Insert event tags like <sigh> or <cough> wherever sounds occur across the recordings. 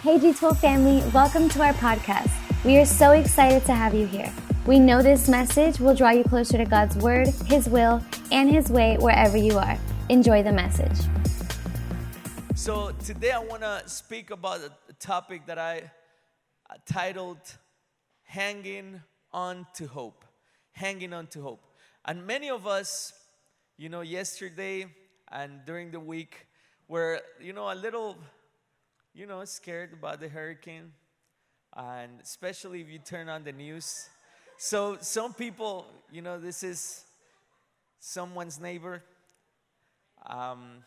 Hey G12 family, welcome to our podcast. We are so excited to have you here. We know this message will draw you closer to God's Word, His will, and His way wherever you are. Enjoy the message. So, today I want to speak about a topic that I uh, titled Hanging On to Hope. Hanging On to Hope. And many of us, you know, yesterday and during the week were, you know, a little, you know, scared about the hurricane. And especially if you turn on the news. So, some people, you know, this is someone's neighbor. Um,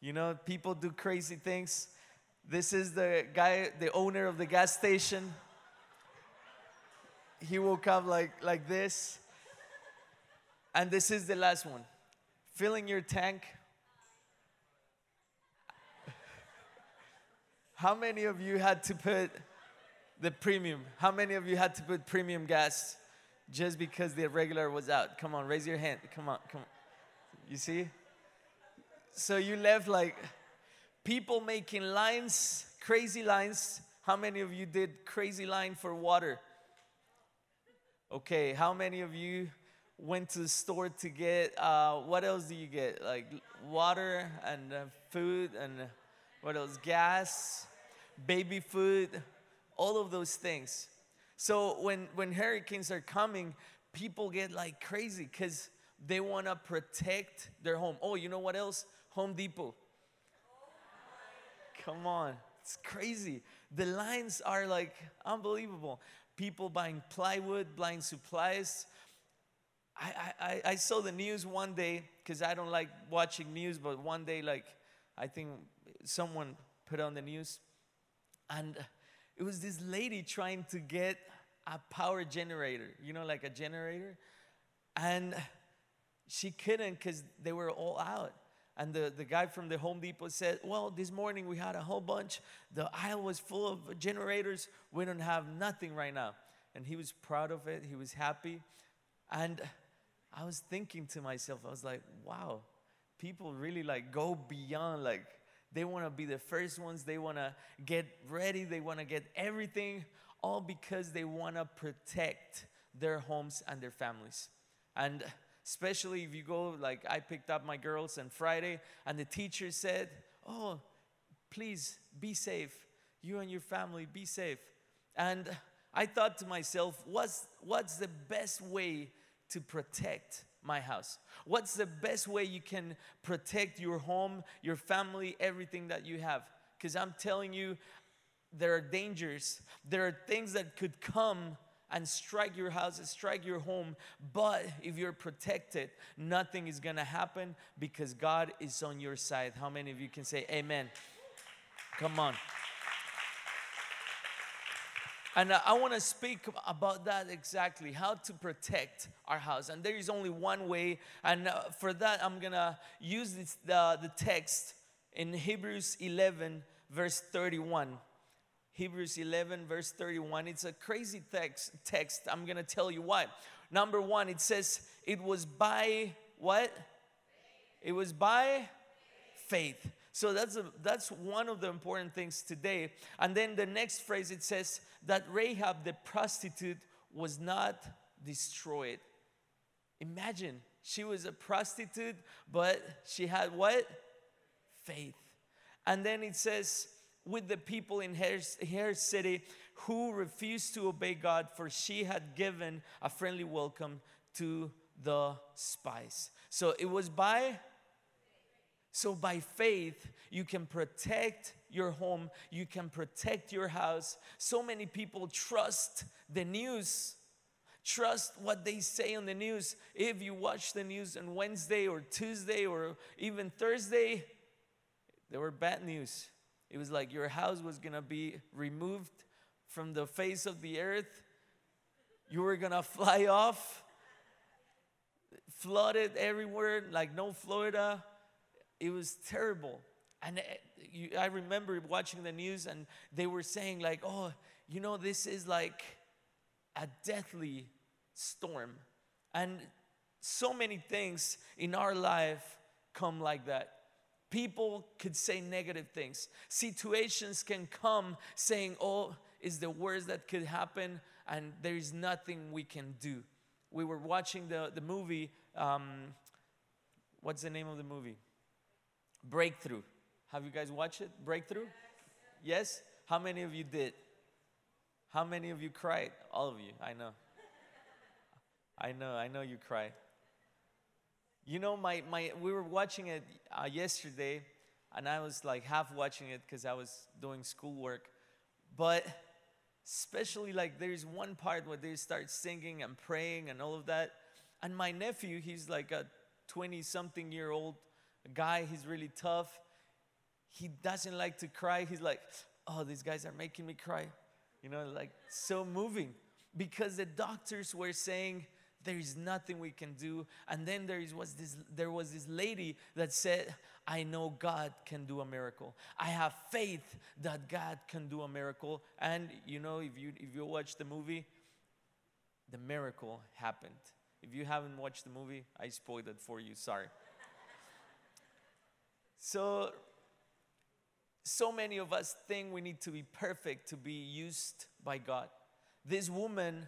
you know, people do crazy things. This is the guy, the owner of the gas station. He woke up like, like this. And this is the last one filling your tank. How many of you had to put the premium? How many of you had to put premium gas just because the regular was out? Come on, raise your hand. Come on, come on. You see? So you left like people making lines, crazy lines. How many of you did crazy line for water? Okay, how many of you went to the store to get uh, what else do you get? Like water and uh, food and what else? Gas, baby food, all of those things. So when when hurricanes are coming, people get like crazy because they want to protect their home. Oh, you know what else? Home Depot. Come on, it's crazy. The lines are like unbelievable. People buying plywood, buying supplies. I, I, I saw the news one day because I don't like watching news, but one day, like, I think someone put on the news, and uh, it was this lady trying to get a power generator, you know, like a generator, and she couldn't because they were all out. And the, the guy from the Home Depot said, Well, this morning we had a whole bunch. The aisle was full of generators. We don't have nothing right now. And he was proud of it. He was happy. And I was thinking to myself, I was like, wow, people really like go beyond, like, they want to be the first ones. They want to get ready. They want to get everything, all because they want to protect their homes and their families. And especially if you go, like I picked up my girls on Friday, and the teacher said, Oh, please be safe. You and your family, be safe. And I thought to myself, what's, what's the best way to protect my house? What's the best way you can protect your home, your family, everything that you have? Because I'm telling you, there are dangers, there are things that could come and strike your house, strike your home. But if you're protected, nothing is gonna happen because God is on your side. How many of you can say amen? Come on. And I want to speak about that exactly how to protect our house. And there is only one way. And uh, for that, I'm going to use this, the, the text in Hebrews 11, verse 31. Hebrews 11, verse 31. It's a crazy text. text. I'm going to tell you why. Number one, it says, It was by what? It was by faith. So that's, a, that's one of the important things today. And then the next phrase it says that Rahab the prostitute was not destroyed. Imagine she was a prostitute, but she had what? Faith. And then it says, with the people in her, her city who refused to obey God, for she had given a friendly welcome to the spies. So it was by so, by faith, you can protect your home, you can protect your house. So many people trust the news, trust what they say on the news. If you watch the news on Wednesday or Tuesday or even Thursday, there were bad news. It was like your house was gonna be removed from the face of the earth, you were gonna <laughs> fly off, flooded everywhere, like no Florida it was terrible. And eh, I remember watching the news, and they were saying, like, oh, you know, this is like a deathly storm. And so many things in our life come like that. People could say negative things. Situations can come saying, oh, is the worst that could happen, and there is nothing we can do. We were watching the, the movie, um, what's the name of the movie? Breakthrough. Have you guys watched it? Breakthrough? Yes? How many of you did? How many of you cried? All of you, I know. I know, I know you cried. You know, my, my, we were watching it uh, yesterday, and I was like half watching it because I was doing schoolwork. But especially like there's one part where they start singing and praying and all of that. And my nephew, he's like a 20 something year old guy, he's really tough. He doesn't like to cry. He's like, oh, these guys are making me cry. You know, like so moving because the doctors were saying, there is nothing we can do. And then there was this, there was this lady that said, I know God can do a miracle. I have faith that God can do a miracle. And you know, if you if you watch the movie, the miracle happened. If you haven't watched the movie, I spoiled it for you. Sorry. So so many of us think we need to be perfect to be used by God. This woman,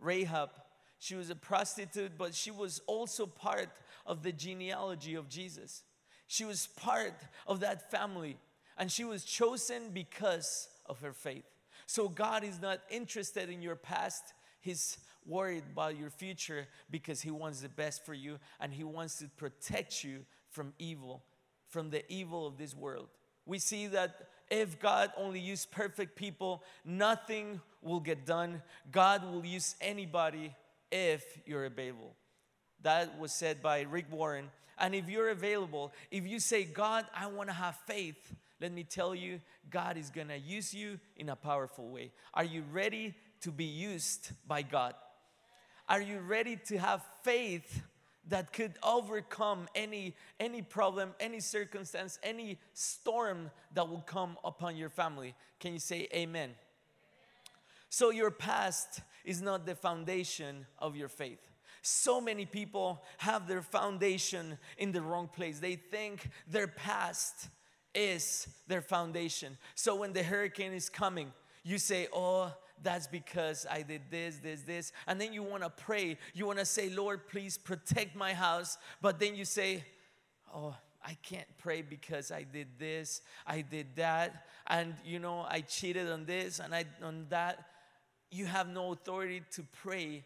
Rahab, she was a prostitute, but she was also part of the genealogy of Jesus. She was part of that family, and she was chosen because of her faith. So God is not interested in your past, He's worried about your future because He wants the best for you and He wants to protect you from evil, from the evil of this world. We see that if God only used perfect people, nothing will get done. God will use anybody if you're available. That was said by Rick Warren. And if you're available, if you say, God, I want to have faith, let me tell you, God is going to use you in a powerful way. Are you ready to be used by God? Are you ready to have faith that could overcome any any problem, any circumstance, any storm that will come upon your family? Can you say amen? So your past is not the foundation of your faith. So many people have their foundation in the wrong place. They think their past is their foundation. So when the hurricane is coming, you say, Oh, that's because I did this, this, this. And then you want to pray. You want to say, Lord, please protect my house. But then you say, Oh, I can't pray because I did this, I did that, and you know, I cheated on this and I on that you have no authority to pray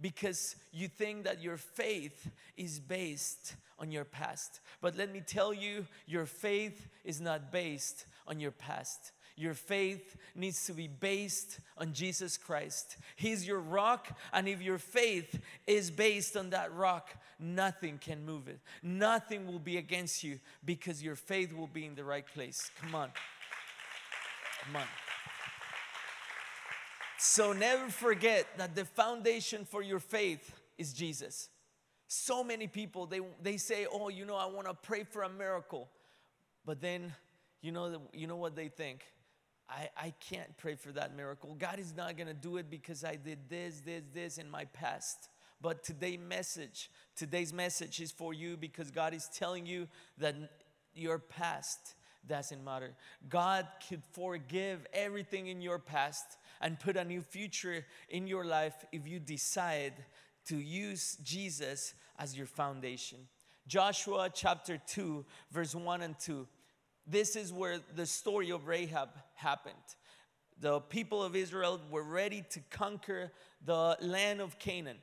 because you think that your faith is based on your past. But let me tell you, your faith is not based on your past. Your faith needs to be based on Jesus Christ. He's your rock, and if your faith is based on that rock, nothing can move it. Nothing will be against you because your faith will be in the right place. Come on. Come on. So never forget that the foundation for your faith is Jesus. So many people they they say, "Oh, you know, I want to pray for a miracle." But then, you know, you know what they think? I, I can't pray for that miracle. God is not going to do it because I did this, this, this in my past. But today's message, today's message is for you because God is telling you that your past doesn't matter. God could forgive everything in your past and put a new future in your life if you decide to use Jesus as your foundation. Joshua chapter 2, verse 1 and 2. This is where the story of Rahab happened. The people of Israel were ready to conquer the land of Canaan,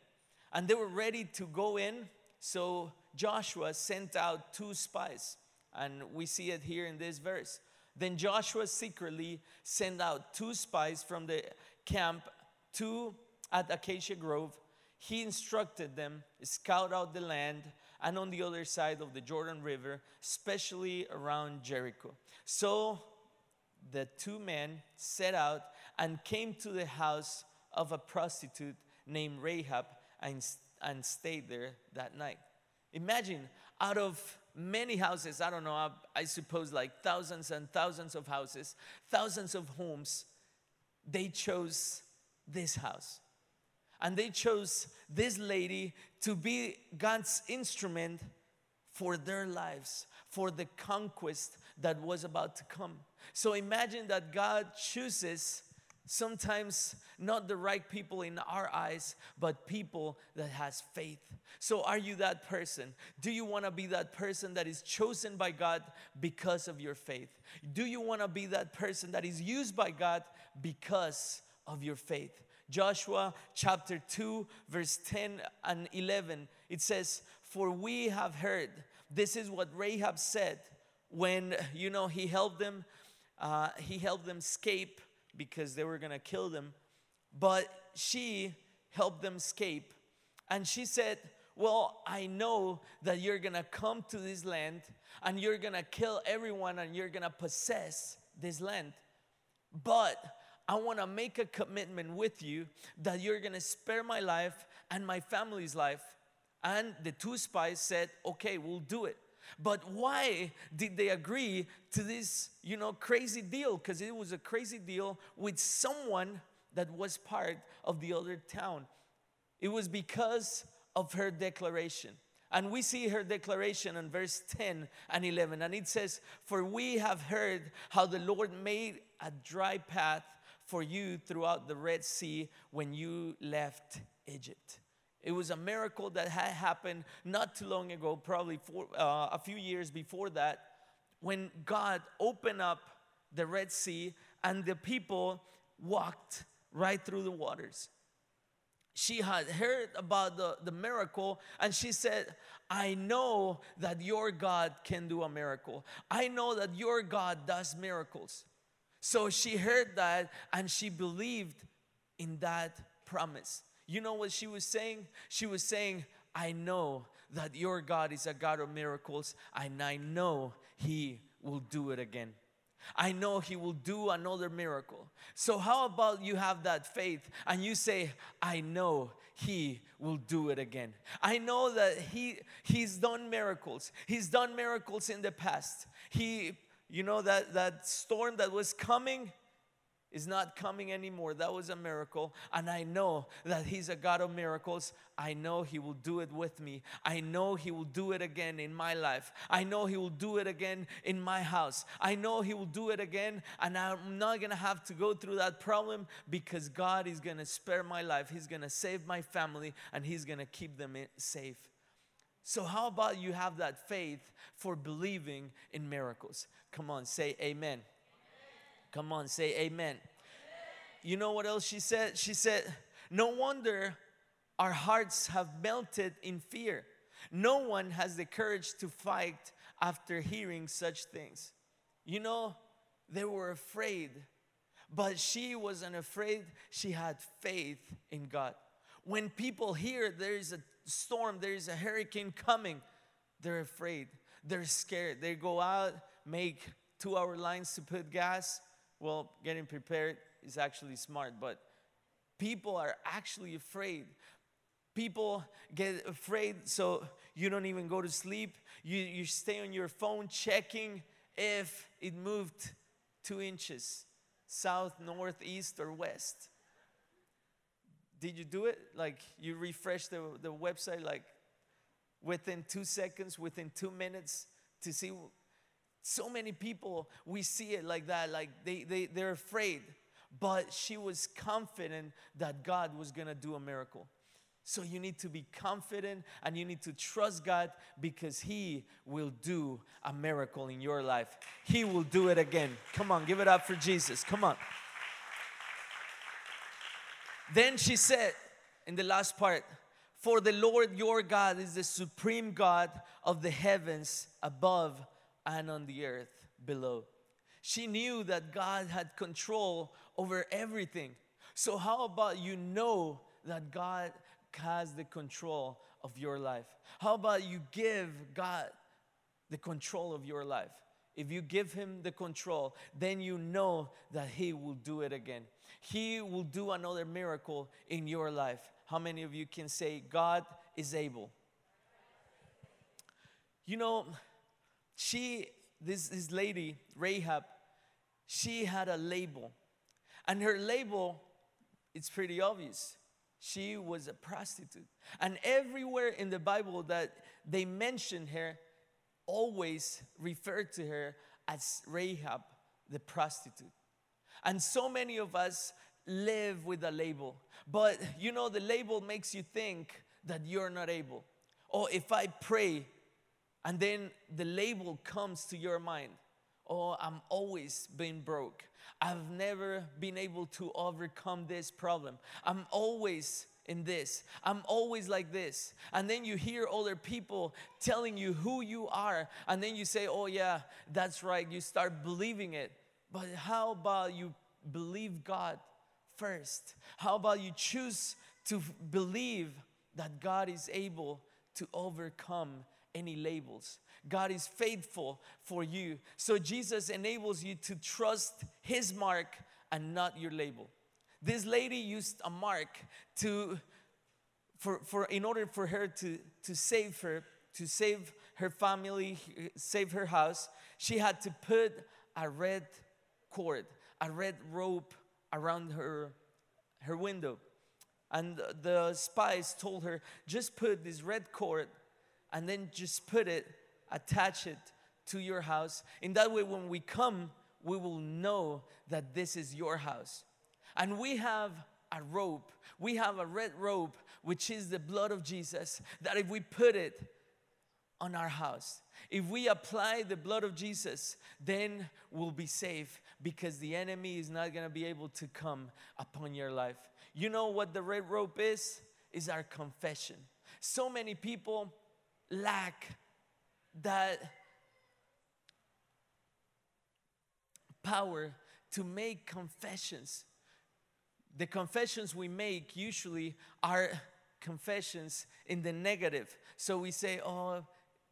and they were ready to go in. So Joshua sent out two spies, and we see it here in this verse. Then Joshua secretly sent out two spies from the camp to at Acacia Grove. He instructed them to scout out the land and on the other side of the Jordan River, especially around Jericho. So the two men set out and came to the house of a prostitute named Rahab and, and stayed there that night. Imagine out of many houses, I don't know, I, I suppose like thousands and thousands of houses, thousands of homes, they chose this house. And they chose this lady to be God's instrument for their lives, for the conquest that was about to come. So imagine that God chooses sometimes not the right people in our eyes but people that has faith. So are you that person? Do you want to be that person that is chosen by god because of your faith? Do you want to be that person that is used by god because of your faith joshua chapter 2 verse 10 and 11 it says for we have heard this is what rahab said when you know he helped them uh, he helped them escape because they were going to kill them. But she helped them escape. And she said, Well, I know that you're going to come to this land and you're going to kill everyone and you're going to possess this land. But I want to make a commitment with you that you're going to spare my life and my family's life. And the two spies said, Okay, we'll do it. But why did they agree to this, you know, crazy deal? Because it was a crazy deal with someone that was part of the other town. It was because of her declaration. And we see her declaration in verse 10 and 11. And it says, For we have heard how the Lord made a dry path for you throughout the Red Sea when you left Egypt. It was a miracle that had happened not too long ago, probably four, uh, a few years before that, when God opened up the Red Sea and the people walked right through the waters. She had heard about the, the miracle and she said, I know that your God can do a miracle. I know that your God does miracles. So she heard that and she believed in that promise. You know what she was saying? She was saying, I know that your God is a God of miracles, and I know He will do it again. I know He will do another miracle. So, how about you have that faith and you say, I know He will do it again? I know that He He's done miracles. He's done miracles in the past. He, you know, that, that storm that was coming, is not coming anymore. That was a miracle. And I know that He's a God of miracles. I know He will do it with me. I know He will do it again in my life. I know He will do it again in my house. I know He will do it again. And I'm not going to have to go through that problem because God is going to spare my life. He's going to save my family and He's going to keep them safe. So, how about you have that faith for believing in miracles? Come on, say amen. Come on, say amen. amen. You know what else she said? She said, No wonder our hearts have melted in fear. No one has the courage to fight after hearing such things. You know, they were afraid, but she wasn't afraid. She had faith in God. When people hear there is a storm, there is a hurricane coming, they're afraid. They're scared. They go out, make two hour lines to put gas, well, getting prepared is actually smart, but people are actually afraid. People get afraid, so you don't even go to sleep. You, you stay on your phone checking if it moved two inches south, north, east, or west. Did you do it? Like you refresh the, the website like within two seconds, within two minutes to see so many people, we see it like that, like they, they, they're afraid. But she was confident that God was gonna do a miracle. So you need to be confident and you need to trust God because He will do a miracle in your life. He will do it again. Come on, give it up for Jesus. Come on. Then she said in the last part, For the Lord your God is the supreme God of the heavens above and on the earth below. She knew that God had control over everything. So, how about you know that God has the control of your life? How about you give God the control of your life? If you give Him the control, then you know that He will do it again. He will do another miracle in your life. How many of you can say, God is able? You know, she, this, this lady, Rahab, she had a label. And her label, it's pretty obvious. She was a prostitute. And everywhere in the Bible that they mention her, always referred to her as Rahab, the prostitute. And so many of us live with a label. But you know, the label makes you think that you're not able. Or if I pray, and then the label comes to your mind, oh, I'm always been broke. I've never been able to overcome this problem. I'm always in this. I'm always like this. And then you hear other people telling you who you are, and then you say, oh, yeah, that's right. You start believing it. But how about you believe God first? How about you choose to believe that God is able to overcome any labels? God is faithful for you. So Jesus enables you to trust His mark and not your label. This lady used a mark to, for, for, in order for her to, to save her, to save her family, save her house, she had to put a red cord, a red rope around her, her window. And the spies told her, just put this red cord and then just put it, attach it to your house. In that way, when we come, we will know that this is your house. And we have a rope, we have a red rope, which is the blood of Jesus, that if we put it on our house, if we apply the blood of Jesus, then we'll be safe because the enemy is not gonna be able to come upon your life. You know what the red rope is? Is our confession. So many people lack that power to make confessions. The confessions we make usually are confessions in the negative. So we say, Oh,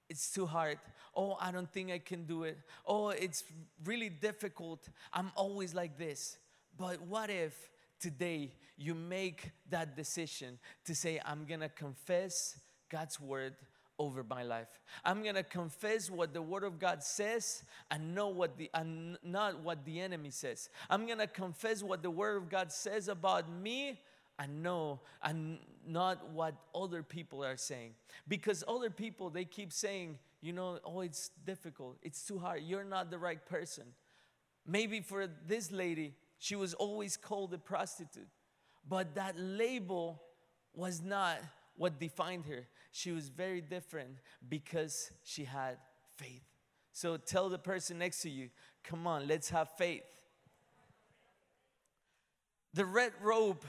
it's too hard. Oh, I don't think I can do it. Oh, it's really difficult. I'm always like this. But what if today you make that decision to say, I'm gonna confess God's word over my life. I'm gonna confess what the Word of God says and know what the and not what the enemy says. I'm gonna confess what the Word of God says about me and know and not what other people are saying. Because other people they keep saying, you know, oh, it's difficult, it's too hard, you're not the right person. Maybe for this lady, she was always called a prostitute, but that label was not what defined her. She was very different because she had faith. So tell the person next to you, come on, let's have faith. The red robe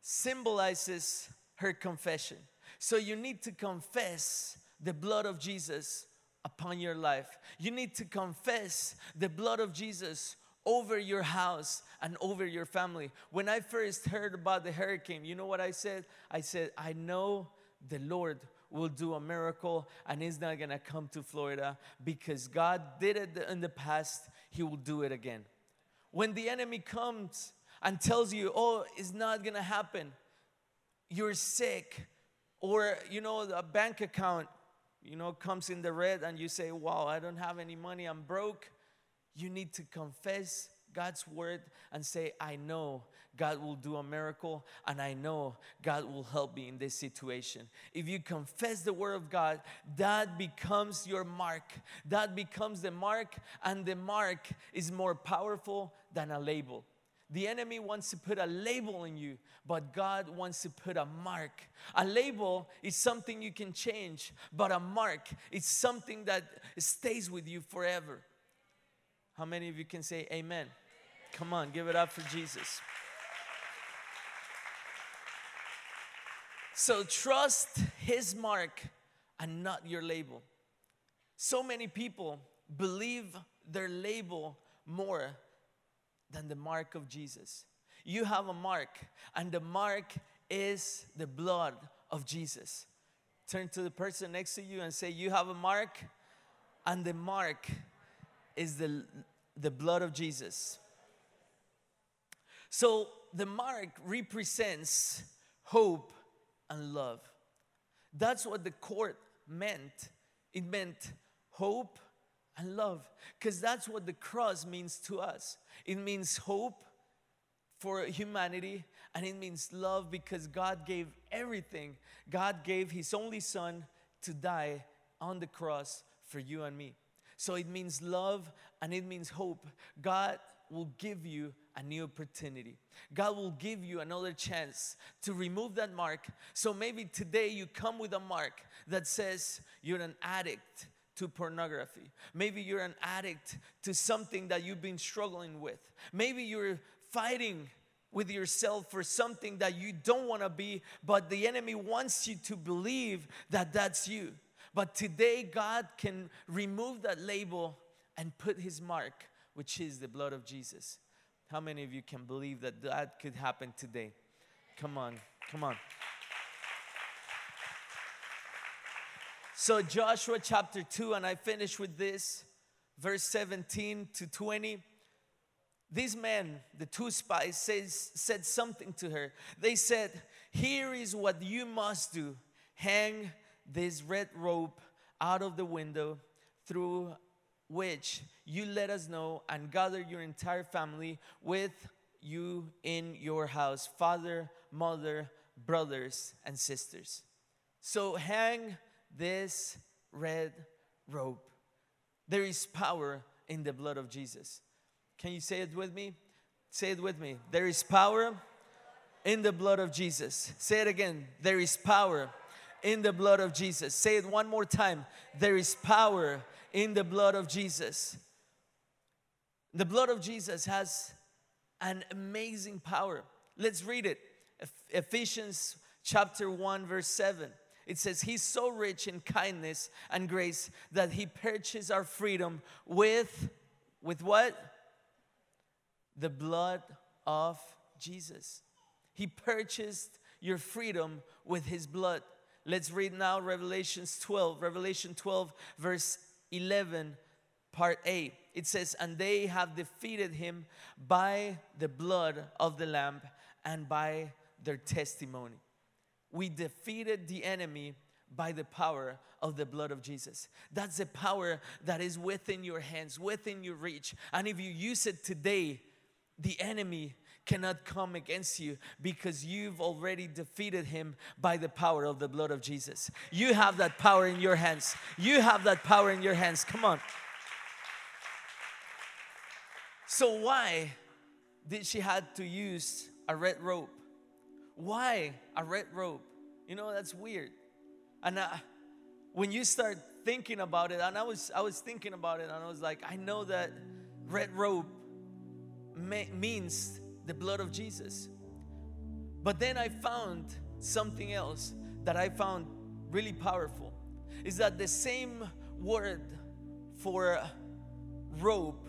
symbolizes her confession. So you need to confess the blood of Jesus upon your life. You need to confess the blood of Jesus over your house and over your family. When I first heard about the hurricane, you know what I said? I said, I know the Lord will do a miracle and it's not gonna come to Florida because God did it in the past, He will do it again. When the enemy comes and tells you, oh, it's not gonna happen, you're sick, or you know, a bank account, you know, comes in the red and you say, wow, I don't have any money, I'm broke. You need to confess God's word and say, I know God will do a miracle and I know God will help me in this situation. If you confess the word of God, that becomes your mark. That becomes the mark, and the mark is more powerful than a label. The enemy wants to put a label on you, but God wants to put a mark. A label is something you can change, but a mark is something that stays with you forever. How many of you can say amen? Come on, give it up for Jesus. So trust his mark and not your label. So many people believe their label more than the mark of Jesus. You have a mark, and the mark is the blood of Jesus. Turn to the person next to you and say, You have a mark, and the mark is the, the blood of Jesus. So the mark represents hope and love. That's what the court meant. It meant hope and love, because that's what the cross means to us. It means hope for humanity, and it means love because God gave everything. God gave His only Son to die on the cross for you and me. So it means love and it means hope. God will give you a new opportunity. God will give you another chance to remove that mark. So maybe today you come with a mark that says you're an addict to pornography. Maybe you're an addict to something that you've been struggling with. Maybe you're fighting with yourself for something that you don't want to be, but the enemy wants you to believe that that's you. But today, God can remove that label and put his mark, which is the blood of Jesus. How many of you can believe that that could happen today? Come on, come on. So, Joshua chapter 2, and I finish with this, verse 17 to 20. These men, the two spies, says, said something to her. They said, Here is what you must do hang this red rope out of the window through which you let us know and gather your entire family with you in your house father, mother, brothers, and sisters. So hang this red rope. There is power in the blood of Jesus. Can you say it with me? Say it with me. There is power in the blood of Jesus. Say it again. There is power in the blood of Jesus. Say it one more time. There is power in the blood of Jesus. The blood of Jesus has an amazing power. Let's read it. Ephesians chapter 1 verse 7. It says, He's so rich in kindness and grace that He purchased our freedom with, with what? The blood of Jesus. He purchased your freedom with His blood. Let's read now Revelations 12, Revelation 12, verse 11, part A. It says, And they have defeated him by the blood of the Lamb and by their testimony we defeated the enemy by the power of the blood of Jesus. That's the power that is within your hands, within your reach. And if you use it today, the enemy cannot come against you because you've already defeated him by the power of the blood of Jesus. You have that power in your hands. You have that power in your hands. Come on. So why did she had to use a red rope? Why a red rope? You know, that's weird. And uh, when you start thinking about it, and I was, I was thinking about it, and I was like, I know that red robe means the blood of Jesus. But then I found something else that I found really powerful is that the same word for rope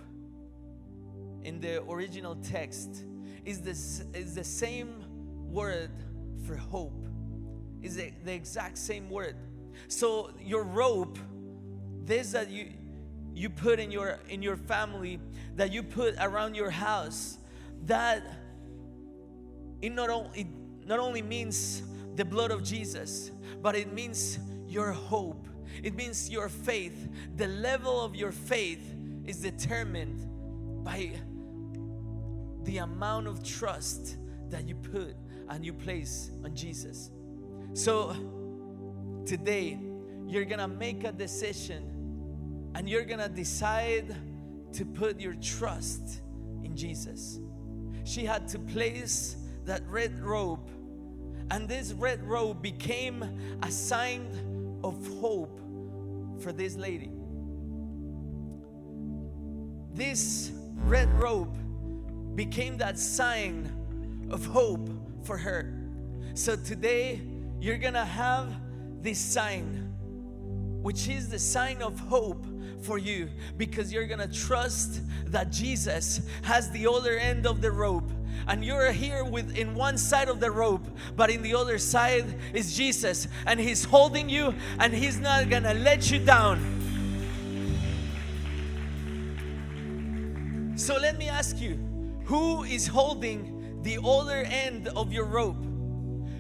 in the original text is, this, is the same word for hope. Is the, the exact same word. So your rope this that you you put in your in your family that you put around your house that it not only it not only means the blood of Jesus but it means your hope. It means your faith. The level of your faith is determined by the amount of trust that you put and new place on Jesus. So today, you're gonna make a decision and you're gonna decide to put your trust in Jesus. She had to place that red robe, and this red robe became a sign of hope for this lady. This red robe became that sign of hope for her. So today, you're gonna have this sign, which is the sign of hope for you because you're gonna trust that Jesus has the other end of the rope. And you're here with in one side of the rope but in the other side is Jesus. And he's holding you and he's not gonna let you down. So let me ask you who is holding the other end of your rope?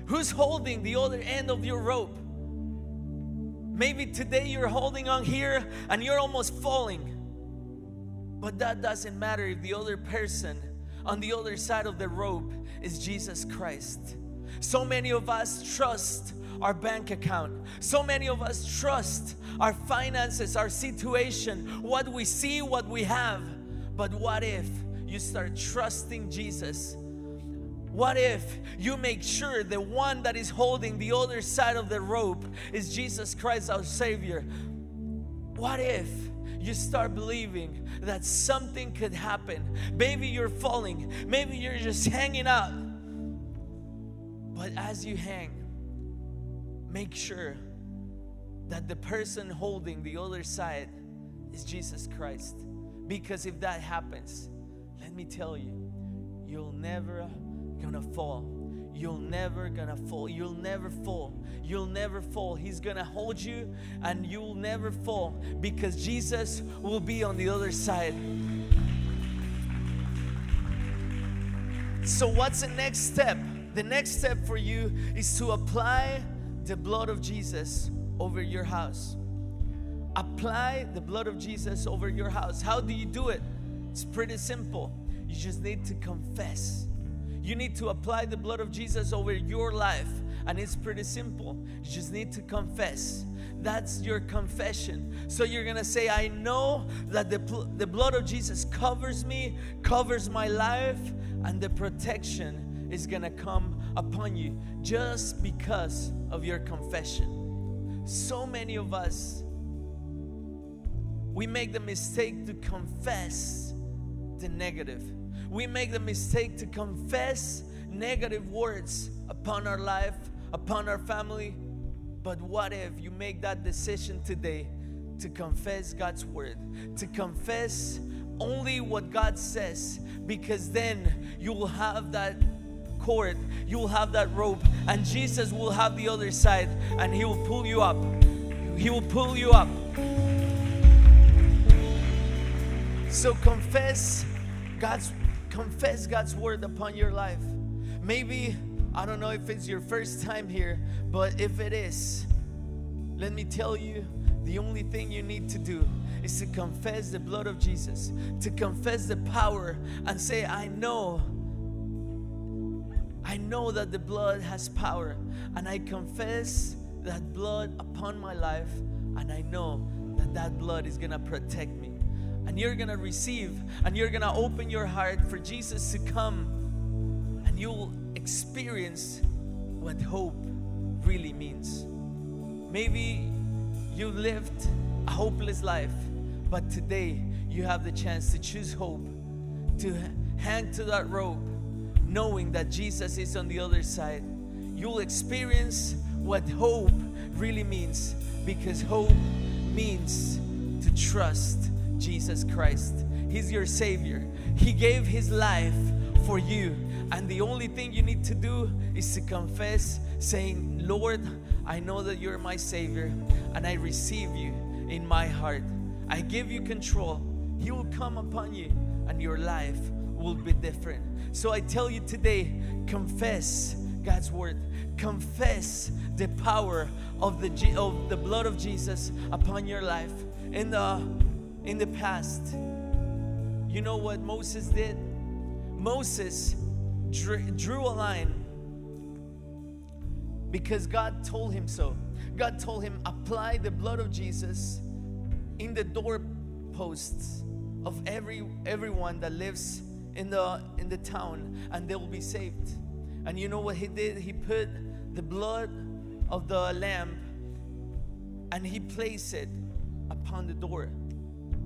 Who's holding the other end of your rope? Maybe today you're holding on here and you're almost falling. But that doesn't matter if the other person on the other side of the rope is Jesus Christ. So many of us trust our bank account. So many of us trust our finances, our situation, what we see, what we have. But what if you start trusting Jesus? What if you make sure the one that is holding the other side of the rope is Jesus Christ, our Savior? What if you start believing that something could happen? Maybe you're falling, maybe you're just hanging out. But as you hang, make sure that the person holding the other side is Jesus Christ. Because if that happens, let me tell you, you'll never gonna fall. You'll never gonna fall. You'll never fall. You'll never fall. He's gonna hold you and you'll never fall because Jesus will be on the other side. So, what's the next step? The next step for you is to apply the blood of Jesus over your house. Apply the blood of Jesus over your house. How do you do it? It's pretty simple. You just need to confess. You need to apply the blood of Jesus over your life. And it's pretty simple. You just need to confess. That's your confession. So you're going to say, I know that the, the blood of Jesus covers me, covers my life, and the protection is going to come upon you just because of your confession. So many of us, we make the mistake to confess the negative. We make the mistake to confess negative words upon our life, upon our family. But what if you make that decision today to confess God's word, to confess only what God says, because then you will have that cord, you will have that rope, and Jesus will have the other side, and He will pull you up. He will pull you up. So confess God's confess God's word upon your life. Maybe I don't know if it's your first time here, but if it is, let me tell you the only thing you need to do is to confess the blood of Jesus, to confess the power and say, I know. I know that the blood has power, and I confess that blood upon my life, and I know that that blood is gonna protect me and you're gonna receive and you're gonna open your heart for Jesus to come and you'll experience what hope really means. Maybe you lived a hopeless life, but today you have the chance to choose hope, to hang to that rope, knowing that Jesus is on the other side. You'll experience what hope really means because hope means to trust Jesus Christ. He's your Savior. He gave His life for you. And the only thing you need to do is to confess, saying, Lord, I know that you're my Savior and I receive you in my heart. I give you control. He will come upon you and your life will be different. So I tell you today confess God's word, confess the power of the, of the blood of Jesus upon your life. In the in the past. You know what Moses did? Moses drew, drew a line because God told him so. God told him, apply the blood of Jesus in the doorposts of every everyone that lives in the in the town and they will be saved. And you know what he did? He put the blood of the lamb and he placed it upon the door.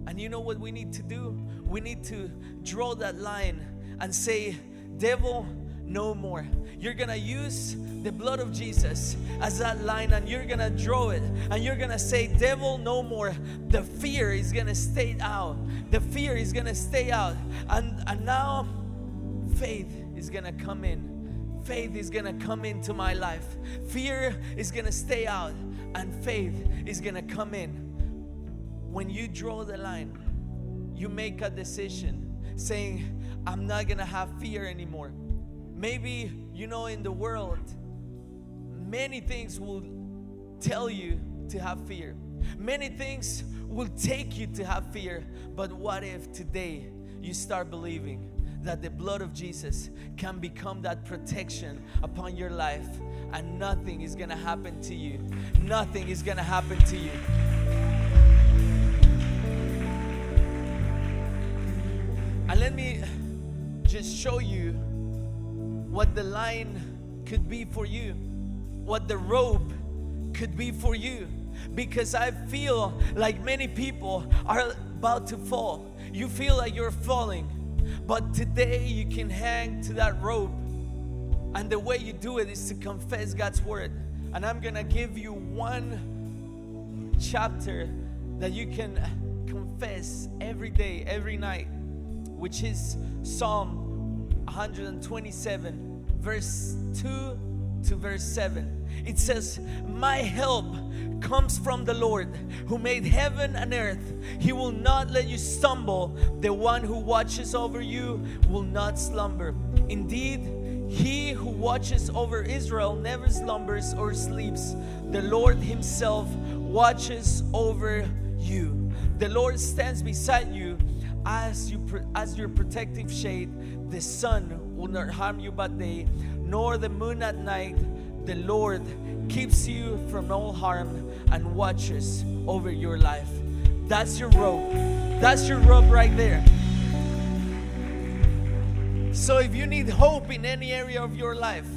And you know what we need to do? We need to draw that line and say, Devil, no more. You're gonna use the blood of Jesus as that line and you're gonna draw it and you're gonna say, Devil, no more. The fear is gonna stay out. The fear is gonna stay out. And, and now faith is gonna come in. Faith is gonna come into my life. Fear is gonna stay out and faith is gonna come in when you draw the line, you make a decision saying, I'm not gonna have fear anymore. Maybe, you know, in the world, many things will tell you to have fear. Many things will take you to have fear. But what if today you start believing that the blood of Jesus can become that protection upon your life, and nothing is gonna happen to you. Nothing is gonna happen to you. Let me just show you what the line could be for you, what the rope could be for you. Because I feel like many people are about to fall. You feel like you're falling, but today you can hang to that rope. And the way you do it is to confess God's word. And I'm gonna give you one chapter that you can confess every day, every night, which is Psalm 127, verse 2 to verse 7. It says, My help comes from the Lord who made heaven and earth. He will not let you stumble. The one who watches over you will not slumber. Indeed, he who watches over Israel never slumbers or sleeps. The Lord Himself watches over you. The Lord stands beside you as you as your protective shade. The sun will not harm you by day, nor the moon at night. The Lord keeps you from all harm and watches over your life. That's your rope. That's your rope right there. So if you need hope in any area of your life,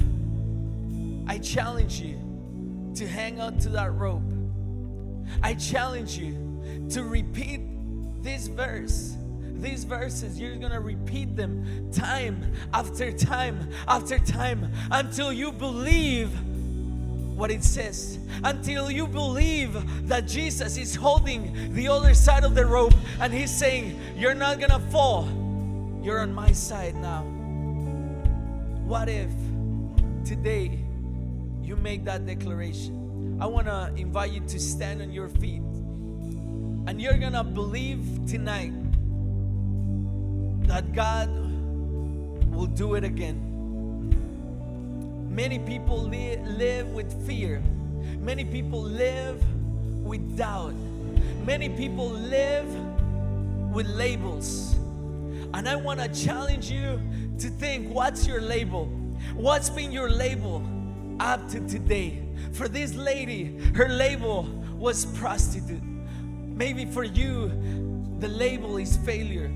I challenge you to hang on to that rope. I challenge you to repeat this verse. These verses, you're gonna repeat them time after time after time until you believe what it says. Until you believe that Jesus is holding the other side of the rope and He's saying, You're not gonna fall, you're on my side now. What if today you make that declaration? I wanna invite you to stand on your feet and you're gonna believe tonight that God will do it again. Many people li- live with fear. Many people live with doubt. Many people live with labels. And I want to challenge you to think what's your label? What's been your label up to today? For this lady, her label was prostitute. Maybe for you, the label is failure.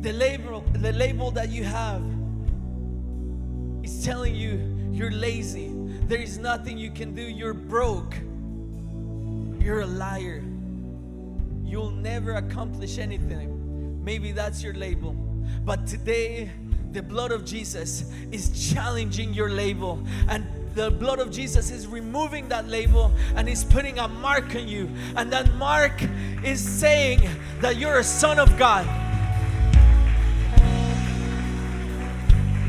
The label, the label that you have is telling you you're lazy. There is nothing you can do. You're broke. You're a liar. You'll never accomplish anything. Maybe that's your label. But today, the blood of Jesus is challenging your label. And the blood of Jesus is removing that label and is putting a mark on you. And that mark is saying that you're a son of God.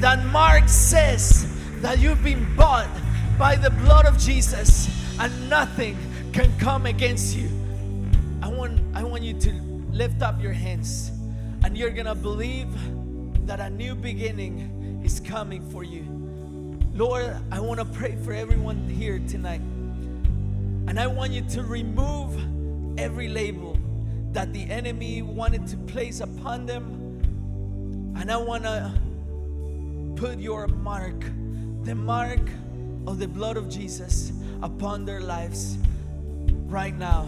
That mark says that you've been bought by the blood of Jesus and nothing can come against you. I want, I want you to lift up your hands and you're gonna believe that a new beginning is coming for you. Lord, I want to pray for everyone here tonight. And I want you to remove every label that the enemy wanted to place upon them. And I want to put your mark the mark of the blood of Jesus upon their lives right now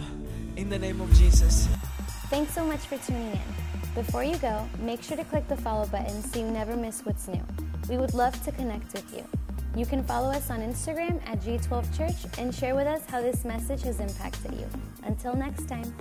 in the name of Jesus. Thanks so much for tuning in. Before you go, make sure to click the follow button so you never miss what's new. We would love to connect with you. You can follow us on Instagram at G12 Church and share with us how this message has impacted you. Until next time.